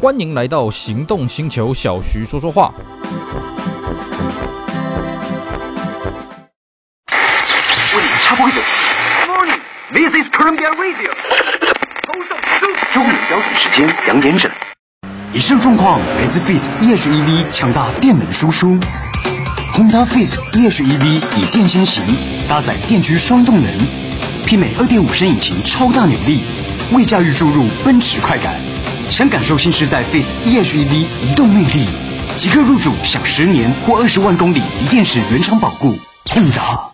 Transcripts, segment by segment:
欢迎来到行动星球，小徐说说话。为你插播一首。Morning, this is Columbia Radio。中午标准时间两点整。以上状况来自 Fit E-HEV 强大电能输出。Honda Fit E-HEV 以电先行，搭载电驱双动能，媲美二点五升引擎超大扭力，为驾驭注入奔驰快感。想感受新时代 Fit E-HEV 移动魅力，即刻入主享十年或二十万公里锂电池原厂保固。用得。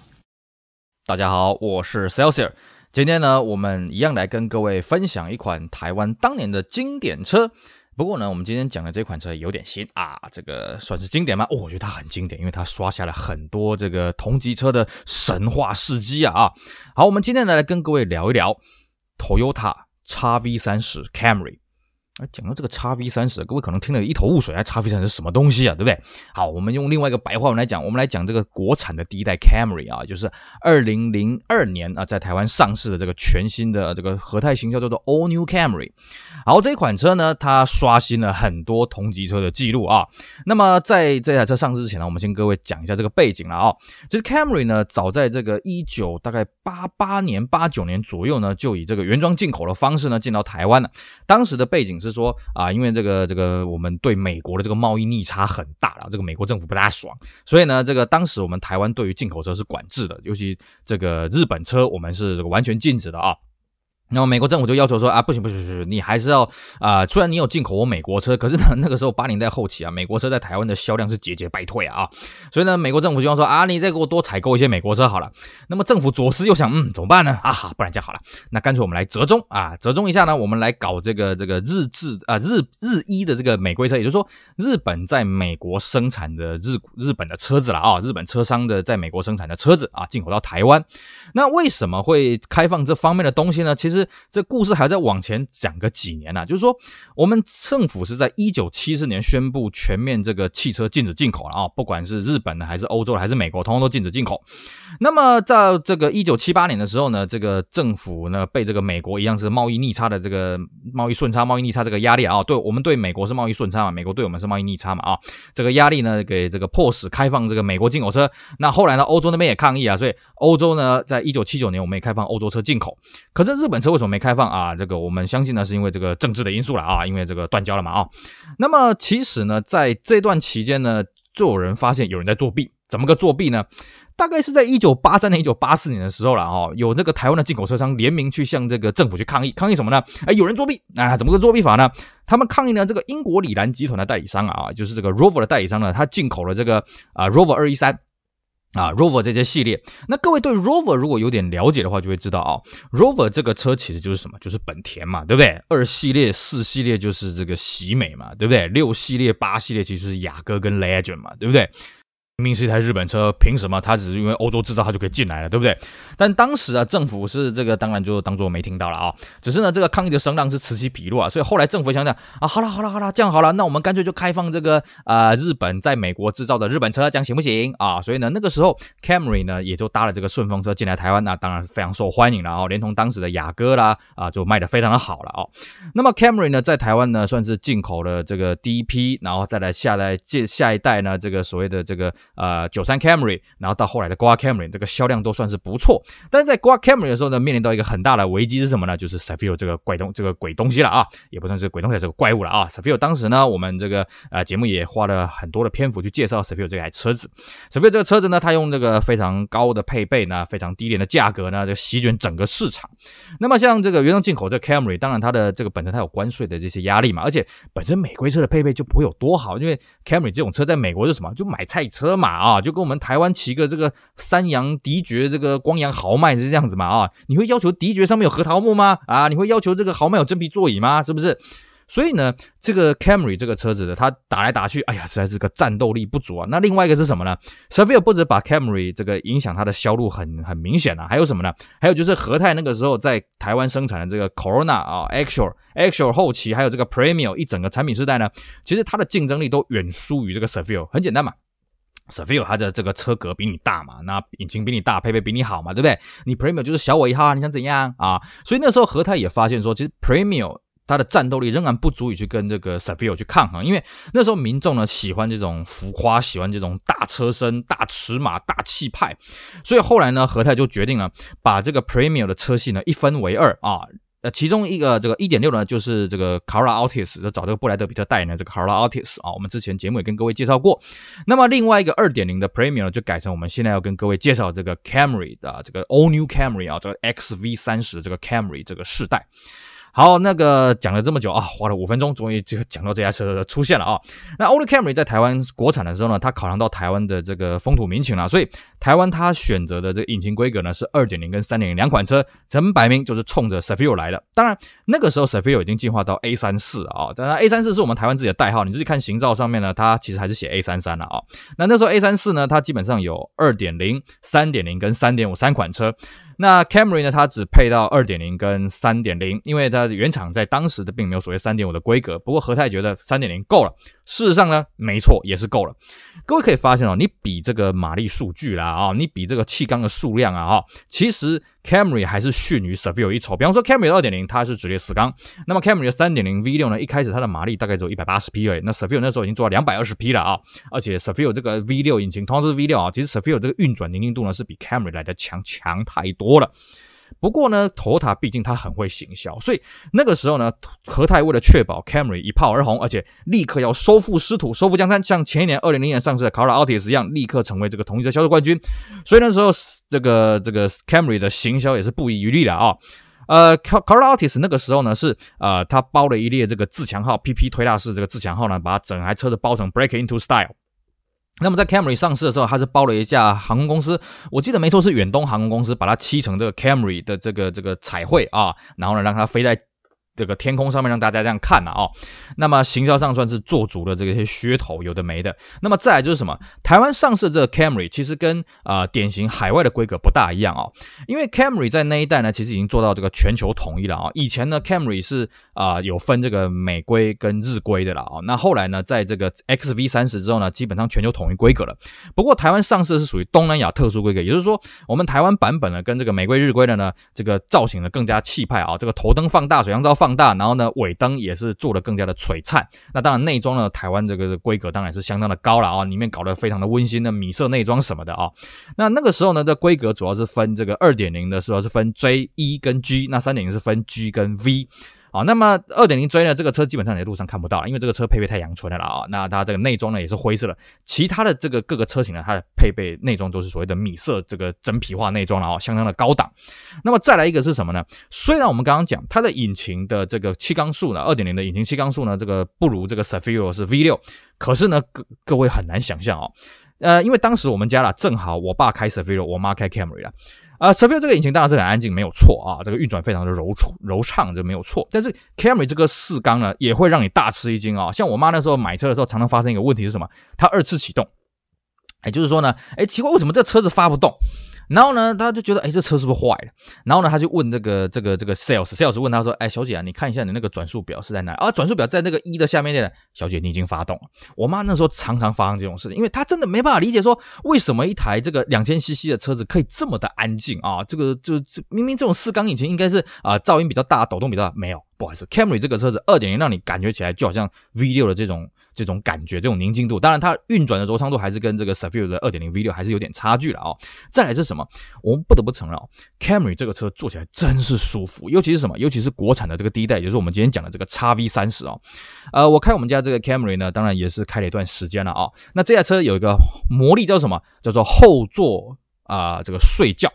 大家好，我是 Celsius。今天呢，我们一样来跟各位分享一款台湾当年的经典车。不过呢，我们今天讲的这款车有点新啊，这个算是经典吗？哦，我觉得它很经典，因为它刷下了很多这个同级车的神话事迹啊啊！好，我们今天来跟各位聊一聊 Toyota XV30 Camry。啊，讲到这个 XV30，各位可能听得一头雾水，啊，XV30 是什么东西啊，对不对？好，我们用另外一个白话文来讲，我们来讲这个国产的第一代 Camry 啊，就是二零零二年啊，在台湾上市的这个全新的这个和泰行销叫做 All New Camry。好，这款车呢，它刷新了很多同级车的记录啊。那么在这台车上市之前呢，我们先各位讲一下这个背景了啊。其实 Camry 呢，早在这个一九大概八八年、八九年左右呢，就以这个原装进口的方式呢进到台湾了。当时的背景是说啊，因为这个这个我们对美国的这个贸易逆差很大了，这个美国政府不大爽，所以呢，这个当时我们台湾对于进口车是管制的，尤其这个日本车我们是这个完全禁止的啊。然后美国政府就要求说啊，不行不行不行，你还是要啊、虽然你有进口我美国车，可是呢，那个时候八零年代后期啊，美国车在台湾的销量是节节败退啊，所以呢，美国政府希望说啊，你再给我多采购一些美国车好了。那么政府左思右想，嗯，怎么办呢？啊，不然这样好了，那干脆我们来折中啊，折中一下呢，我们来搞这个这个日制啊日日一的这个美规车，也就是说日本在美国生产的日日本的车子了啊，日本车商的在美国生产的车子啊，进口到台湾。那为什么会开放这方面的东西呢？其实是这故事还在往前讲个几年啊，就是说我们政府是在一九七四年宣布全面这个汽车禁止进口了啊，不管是日本的还是欧洲的还是美国，通通都禁止进口。那么在这个一九七八年的时候呢，这个政府呢被这个美国一样是贸易逆差的这个贸易顺差、贸易逆差这个压力啊，对我们对美国是贸易顺差嘛，美国对我们是贸易逆差嘛啊，这个压力呢给这个迫使开放这个美国进口车。那后来呢，欧洲那边也抗议啊，所以欧洲呢在一九七九年我们也开放欧洲车进口。可是日本车为什么没开放啊？这个我们相信呢是因为这个政治的因素了啊，因为这个断交了嘛啊。那么其实呢，在这段期间呢，就有人发现有人在作弊，怎么个作弊呢？大概是在一九八三年、一九八四年的时候了哈，有这个台湾的进口车商联名去向这个政府去抗议，抗议什么呢？哎，有人作弊啊！怎么个作弊法呢？他们抗议呢，这个英国礼兰集团的代理商啊，就是这个 Rover 的代理商呢，他进口了这个啊 Rover 二一三啊 Rover 这些系列。那各位对 Rover 如果有点了解的话，就会知道啊，Rover 这个车其实就是什么？就是本田嘛，对不对？二系列、四系列就是这个喜美嘛，对不对？六系列、八系列其实是雅阁跟 Legend 嘛，对不对？明明是一台日本车，凭什么它只是因为欧洲制造它就可以进来了，对不对？但当时啊，政府是这个当然就当做没听到了啊。只是呢，这个抗议的声浪是此起彼落啊。所以后来政府想想啊，好了好了好了，这样好了，那我们干脆就开放这个啊、呃、日本在美国制造的日本车，这样行不行啊？所以呢，那个时候 Camry 呢也就搭了这个顺风车进来台湾，那当然非常受欢迎了啊，连同当时的雅阁啦啊，就卖的非常的好了啊。那么 Camry 呢，在台湾呢算是进口了这个第一批，然后再来下来接下一代呢，这个所谓的这个。呃，九三 Camry，然后到后来的 g u a Camry，这个销量都算是不错。但是在 g u a Camry 的时候呢，面临到一个很大的危机是什么呢？就是 Cefiro 这个怪东这个鬼东西了啊，也不算是鬼东西，这个怪物了啊。Cefiro 当时呢，我们这个呃节目也花了很多的篇幅去介绍 Cefiro 这台车子。Cefiro 这个车子呢，它用这个非常高的配备呢，非常低廉的价格呢，就席卷整个市场。那么像这个原装进口这 Camry，当然它的这个本身它有关税的这些压力嘛，而且本身美规车的配备就不会有多好，因为 Camry 这种车在美国是什么？就买菜车马啊。就跟我们台湾骑个这个三阳迪爵，这个光阳豪迈是这样子嘛啊？你会要求迪爵上面有核桃木吗？啊，你会要求这个豪迈有真皮座椅吗？是不是？所以呢，这个 Camry 这个车子的，它打来打去，哎呀，实在是个战斗力不足啊。那另外一个是什么呢？Cefiro 不止把 Camry 这个影响它的销路很很明显啊，还有什么呢？还有就是和泰那个时候在台湾生产的这个 Corona 啊，Actual Actual 后期还有这个 Premium 一整个产品世代呢，其实它的竞争力都远输于这个 Cefiro。很简单嘛。Safir 它的这个车格比你大嘛，那引擎比你大，配备比你好嘛，对不对？你 Premium 就是小我一号啊，你想怎样啊？所以那时候和泰也发现说，其实 Premium 它的战斗力仍然不足以去跟这个 s a v i l 去抗衡，因为那时候民众呢喜欢这种浮夸，喜欢这种大车身、大尺码、大气派，所以后来呢，和泰就决定了把这个 Premier 的车系呢一分为二啊。呃，其中一个这个一点六呢，就是这个 Carrera Altis，就找这个布莱德比特代言的这个 Carrera Altis 啊，我们之前节目也跟各位介绍过。那么另外一个二点零的 Premier 呢，就改成我们现在要跟各位介绍这个 Camry 的这个 All New Camry 啊，这个 XV 三十这个 Camry 这个世代。好，那个讲了这么久啊，花了五分钟，终于就讲到这台车的出现了啊。那 All New Camry 在台湾国产的时候呢，它考量到台湾的这个风土民情了，所以台湾它选择的这个引擎规格呢是二点零跟三点零两款车，很摆明就是冲着 Saville 来的。当然那个时候 Saville 已经进化到 A 三四啊，当然 A 三四是我们台湾自己的代号，你自己看行照上面呢，它其实还是写 A 三三了啊。那那时候 A 三四呢，它基本上有二点零、三点零跟三点五三款车。那 Camry 呢？它只配到二点零跟三点零，因为它原厂在当时的并没有所谓三点五的规格。不过和泰觉得三点零够了，事实上呢，没错，也是够了。各位可以发现哦，你比这个马力数据啦啊，你比这个气缸的数量啊啊，其实。Camry 还是逊于 s a v i l 一筹，比方说 Camry 二点零它是直列四缸，那么 Camry 的三点零 V 六呢，一开始它的马力大概只有一百八十匹而已，那 s a v i l 那时候已经做到两百二十匹了啊，而且 s a v i l 这个 V 六引擎同样是 V 六啊，其实 s a v i l 这个运转宁静度呢是比 Camry 来的强强太多了。不过呢头塔毕竟它很会行销，所以那个时候呢，和泰为了确保 Camry 一炮而红，而且立刻要收复失土、收复江山，像前一年二零零年上市的 c a r l a Altis 一样，立刻成为这个同一车销售冠军。所以那时候这个这个 Camry 的行销也是不遗余力的啊。呃，Carrera Altis 那个时候呢是呃，它包了一列这个自强号 PP 推大式这个自强号呢，把整台车子包成 Break Into Style。那么在 Camry 上市的时候，它是包了一架航空公司，我记得没错是远东航空公司，把它漆成这个 Camry 的这个这个彩绘啊，然后呢让它飞在。这个天空上面让大家这样看了啊、哦，那么行销上算是做足了这些噱头，有的没的。那么再来就是什么？台湾上市这个 Camry 其实跟啊、典型海外的规格不大一样哦，因为 Camry 在那一代呢，其实已经做到这个全球统一了啊、哦。以前呢，Camry 是啊、有分这个美规跟日规的了啊、哦。那后来呢，在这个 XV 三十之后呢，基本上全球统一规格了。不过台湾上市是属于东南亚特殊规格，也就是说，我们台湾版本呢跟这个美规日规的呢，这个造型呢更加气派啊、这个头灯放大，水箱罩放。放大，然后呢，尾灯也是做的更加的璀璨。那当然，内装呢，台湾这个规格当然是相当的高了啊，里面搞得非常的温馨的米色内装什么的啊。那那个时候呢，这规格主要是分这个二点零的时候是分 J、一跟 G，那三点零是分 G 跟 V。啊，那么二点零 J 呢？这个车基本上在路上看不到，因为这个车配备太阳春了啊。那它这个内装呢也是灰色的，其他的这个各个车型呢，它的配备内装都是所谓的米色这个真皮化内装了啊，相当的高档。那么再来一个是什么呢？虽然我们刚刚讲它的引擎的这个气缸数呢，二点零的引擎气缸数呢，这个不如这个 Saville 是 V 六，可是呢，各各位很难想象哦。呃，因为当时我们家啦，正好我爸开 Saville，我妈开 Camry 啦。啊 s a v i o 这个引擎当然是很安静，没有错啊，这个运转非常的柔楚柔畅，这没有错。但是 Camry 这个四缸呢，也会让你大吃一惊啊。像我妈那时候买车的时候，常常发生一个问题是什么？它二次启动，也就是说呢，哎，奇怪，为什么这车子发不动？然后呢，他就觉得，哎，这车是不是坏了？然后呢，他就问这个这个这个 sales，sales 问他说，哎，小姐啊，你看一下你那个转速表是在哪啊？转速表在那个一的下面的，小姐，你已经发动了。我妈那时候常常发生这种事情，因为她真的没办法理解说，为什么一台这个两千 CC 的车子可以这么的安静啊？这个就就明明这种四缸引擎应该是啊噪音比较大，抖动比较大，没有。不好意思，Camry 这个车子二点零让你感觉起来就好像 V 六的这种这种感觉，这种宁静度。当然，它运转的柔畅度还是跟这个 Savi 的二点零 V 六还是有点差距了哦。再来是什么？我们不得不承认哦，Camry 这个车坐起来真是舒服，尤其是什么？尤其是国产的这个第一代，也就是我们今天讲的这个 XV 三十哦。呃，我开我们家这个 Camry 呢，当然也是开了一段时间了啊、哦。那这台车有一个魔力叫什么？叫做后座啊、这个睡觉。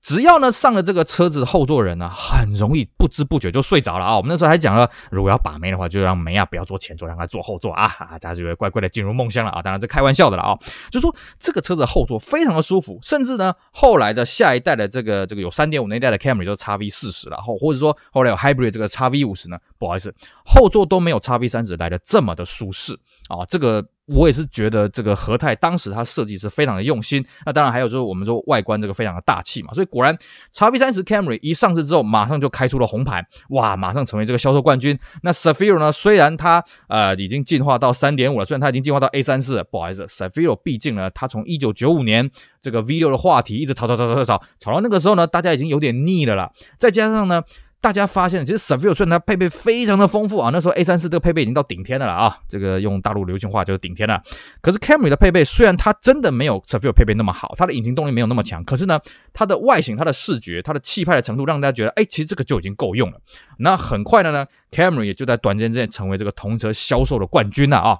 只要呢上了这个车子后座人呢，很容易不知不觉就睡着了啊。我们那时候还讲了，如果要把妹的话，就让梅啊不要坐前座，让她坐后座啊，大家就会乖乖的进入梦乡了啊。当然这开玩笑的了啊，就说这个车子后座非常的舒服，甚至呢后来的下一代的这个这个有三点五那一代的 Camry 就 XV 四十了，后或者说后来有 Hybrid 这个 XV 五十呢，不好意思，后座都没有 XV 三十来的这么的舒适啊，这个。我也是觉得这个和泰当时它设计是非常的用心，那当然还有就是我们说外观这个非常的大气嘛，所以果然 XV30 Camry 一上市之后，马上就开出了红盘，哇，马上成为这个销售冠军。那 Saville 呢，虽然它呃已经进化到三点五了，虽然它已经进化到 A 三四，不好意思，Saville 毕竟呢，它从一九九五年这个 V 六的话题一直炒炒炒炒炒炒，炒到那个时候呢，大家已经有点腻了啦，再加上呢。大家发现，其实 Seville 虽然它配备非常的丰富啊，那时候 A 三四这个配备已经到顶天的了啊，这个用大陆流行话就是顶天了。可是 Camry 的配备虽然它真的没有 Seville 配备那么好，它的引擎动力没有那么强，可是呢，它的外形、它的视觉、它的气派的程度，让大家觉得，哎，其实这个就已经够用了。那很快的呢，Camry 也就在短时间之内成为这个同车销售的冠军了啊。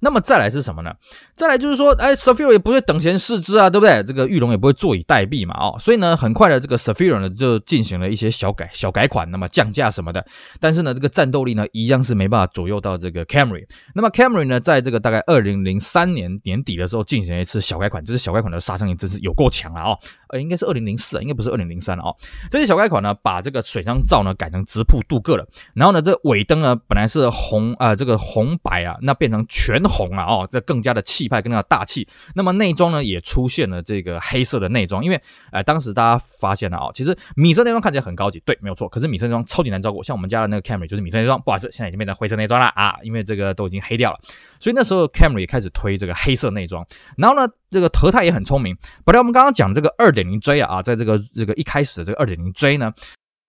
那么再来是什么呢？再来就是说，哎 s a f i r 也不会等闲视之啊，对不对？这个玉龙也不会坐以待毙嘛，哦，所以呢，很快的这个 s a f i r 呢就进行了一些小改、小改款，那么降价什么的。但是呢，这个战斗力呢一样是没办法左右到这个 Camry。那么 Camry 呢，在这个大概二零零三年年底的时候进行了一次小改款，这是小改款的杀伤力真是有够强了哦。呃，应该是二零零四，应该不是二零零三了哦。这些小改款呢，把这个水箱罩呢改成直瀑镀铬了，然后呢，这尾灯呢本来是红啊、这个红白啊，那变成全红了哦，这更加的气派，更加的大气。那么内装呢也出现了这个黑色的内装，因为呃当时大家发现了啊、哦，其实米色内装看起来很高级，对，没有错。可是米色内装超级难照顾，像我们家的那个 Camry 就是米色内装，不好意思，现在已经变成灰色内装了啊，因为这个都已经黑掉了。所以那时候 Camry 也开始推这个黑色内装，然后呢，这个和泰也很聪明，本来我们刚刚讲这个二点零 J 啊，在这个这个一开始的这个二点零 J 呢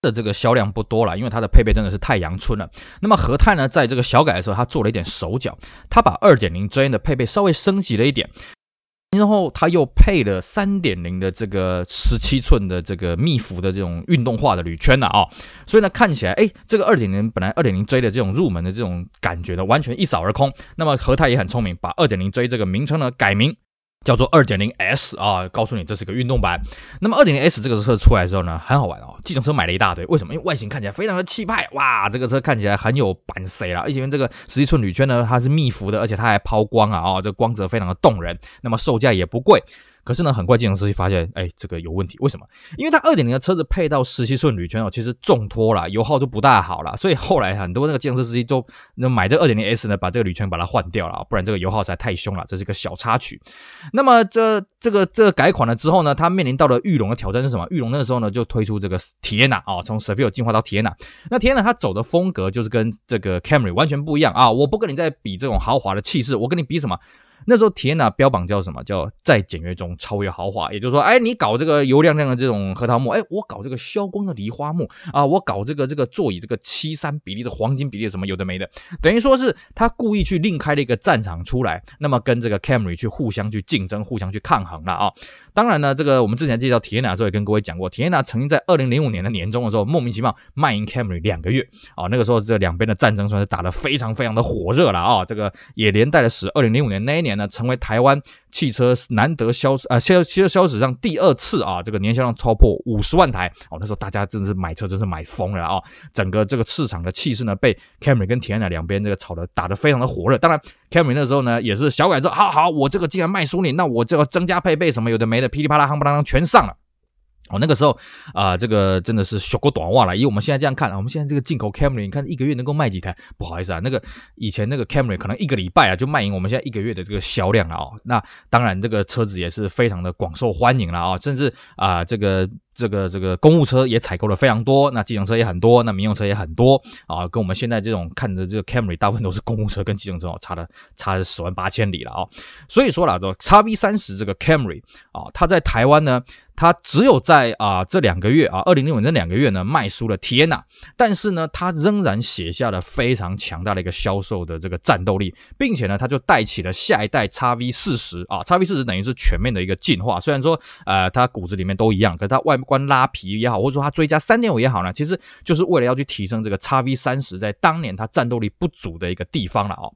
的这个销量不多了，因为它的配备真的是太阳春了。那么和泰呢，在这个小改的时候，它做了一点手脚，它把二点零 J 的配备稍微升级了一点，然后它又配了三点零的这个十七寸的这个密幅的这种运动化的铝圈了啊，所以呢，看起来哎，这个二点零本来二点零 J 的这种入门的这种感觉呢，完全一扫而空。那么和泰也很聪明，把二点零 J 这个名称呢改名。叫做二点零 S 啊，告诉你这是个运动版。那么二点零 S 这个车出来之后呢，很好玩哦，计程车买了一大堆。为什么？因为外形看起来非常的气派，哇，这个车看起来很有版色了。而且这个十一寸铝圈呢，它是密辐的，而且它还抛光啊，哦，这个光泽非常的动人。那么售价也不贵。可是呢，很快计程车就发现，哎，这个有问题。为什么？因为它二点零的车子配到十七寸铝圈哦，其实重拖了，油耗就不大好了。所以后来很多那个计程车司机都那买这二点零 S 呢，把这个铝圈把它换掉了，不然这个油耗实在太凶了。这是一个小插曲。那么这这个这个改款了之后呢，它面临到了裕隆的挑战是什么？裕隆那个时候呢就推出这个 Tiana 啊，从 Seville 进化到 Tiana。那 Tiana 它走的风格就是跟这个 Camry 完全不一样啊！我不跟你在比这种豪华的气势，我跟你比什么？那时候体验呢标榜叫什么？叫在简约中超越豪华。也就是说，哎，你搞这个油亮亮的这种核桃木，哎，我搞这个消光的梨花木啊，我搞这个这个座椅这个七三比例的黄金比例什么有的没的，等于说是他故意去另开了一个战场出来，那么跟这个 Camry 去互相去竞争，互相去抗衡了啊。当然呢，这个我们之前介绍体验的时候也跟各位讲过，体验曾经在二零零五年的年中的时候莫名其妙卖赢 Camry 两个月啊，那个时候这两边的战争算是打得非常非常的火热了啊，这个也连带的使二零零五年那一年呢成为台湾。汽车难得销啊，销汽车销史上第二次啊，这个年销量超破五十万台哦。那时候大家真是买车真是买疯了啊！整个这个市场的气势呢，被 Camry 跟田纳两边这个炒的打得非常的火热。当然，Camry 那时候呢也是小改之后，好好，我这个既然卖输你，那我这个增加配备什么有的没的，噼里啪啦、夯不啷当全上了。哦，那个时候啊、这个真的是小过短袜了。以我们现在这样看，我们现在这个进口 Camry，你看一个月能够卖几台？不好意思啊，那个以前那个 Camry 可能一个礼拜啊就卖赢我们现在一个月的这个销量了哦。那当然，这个车子也是非常的广受欢迎了啊、哦，甚至啊、这个。这个这个公务车也采购了非常多，那计程车也很多，那民用车也很多啊，跟我们现在这种看的这个 Camry 大部分都是公务车跟计程车哦，差的差的十万八千里了啊，所以说了，这 XV30 这个 Camry 啊，它在台湾呢。它只有在啊这两个月啊，二零零五年这两个月呢卖输了 Tiana，但是呢，它仍然写下了非常强大的一个销售的这个战斗力，并且呢，它就带起了下一代 XV40 啊，XV40 等于是全面的一个进化。虽然说呃它骨子里面都一样，可是它外关拉皮也好，或者说它追加三点五也好呢，其实就是为了要去提升这个叉 V 三十在当年它战斗力不足的一个地方了哦。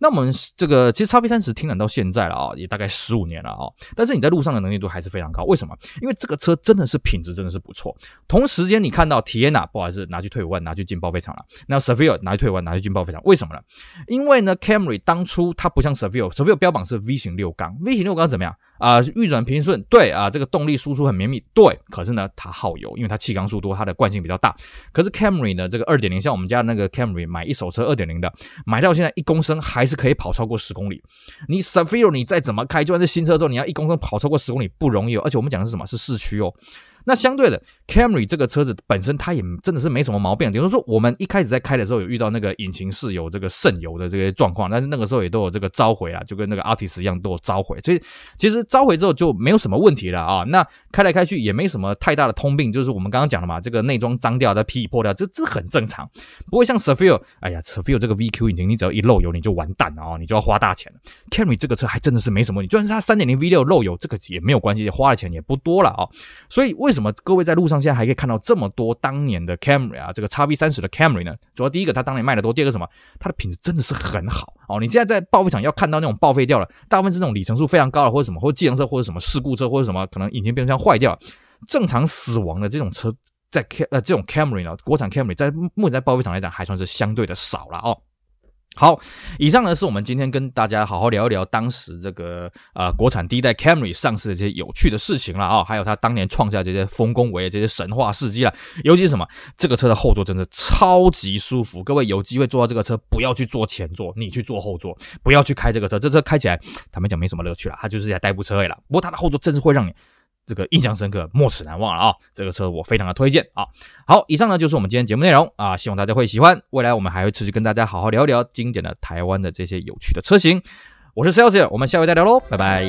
那我们这个其实 XV30 停产到现在了啊，也大概十五年了啊。但是你在路上的能力度还是非常高，为什么？因为这个车真的是品质真的是不错。同时间你看到 Tiana 不好意思拿去退五万，拿去进报废厂了。那 Seville 拿去退五万，拿去进报废厂，为什么呢？因为呢 Camry 当初它不像 Seville，Seville 标榜是 V 型六缸，V 型六缸怎么样啊？运转平顺，对啊，这个动力输出很绵密，对。可是呢，它耗油，因为它气缸数多，它的惯性比较大。可是 Camry 呢，这个二点零，像我们家那个 Camry 买一手车二点零的，买到现在一公升还是可以跑超过十公里，你 Suvio 你再怎么开，就算是新车之后，你要一公升跑超过十公里不容易。而且我们讲的是什么？是市区哦。那相对的，Camry 这个车子本身它也真的是没什么毛病。比如说，我们一开始在开的时候有遇到那个引擎室有这个渗油的这些状况，但是那个时候也都有这个召回啊，就跟那个 Altis 一样都有召回。所以其实召回之后就没有什么问题了啊。那开来开去也没什么太大的通病，就是我们刚刚讲的嘛，这个内装脏掉、再皮破掉，这这很正常，不会像 Seville，哎呀，Seville 这个 VQ 引擎，你只要一漏油你就完蛋了啊，你就要花大钱了。Camry 这个车还真的是没什么问题，就算是它3.0 V6 漏油，这个也没有关系，花的钱也不多了啊。所以为为什么各位在路上现在还可以看到这么多当年的 Camry 啊，这个 XV30 的 Camry 呢？主要第一个它当年卖的多，第二个什么，它的品质真的是很好哦。你现在在报废厂要看到那种报废掉了，大部分是那种里程数非常高的，或者什么，或者计程车，或者什么事故车，或者什么可能引擎变速箱坏掉，正常死亡的这种车，在 Cam 呃这种 Camry 呢，国产 Camry 在目前在报废厂来讲还算是相对的少了哦。好，以上呢是我们今天跟大家好好聊一聊当时这个呃国产第一代 Camry 上市的这些有趣的事情了啊、还有它当年创下这些丰功伟业这些神话事迹了。尤其是什么，这个车的后座真的超级舒服，各位有机会坐到这个车，不要去坐前座，你去坐后座，不要去开这个车，这车开起来坦白讲没什么乐趣了，它就是一台代步车而已了。不过它的后座真是会让你。这个印象深刻，没齿难忘了啊！这个车我非常的推荐啊！好，以上呢就是我们今天节目内容啊，希望大家会喜欢。未来我们还会持续跟大家好好聊聊经典的台湾的这些有趣的车型。我是 Sales，我们下回再聊喽，拜拜。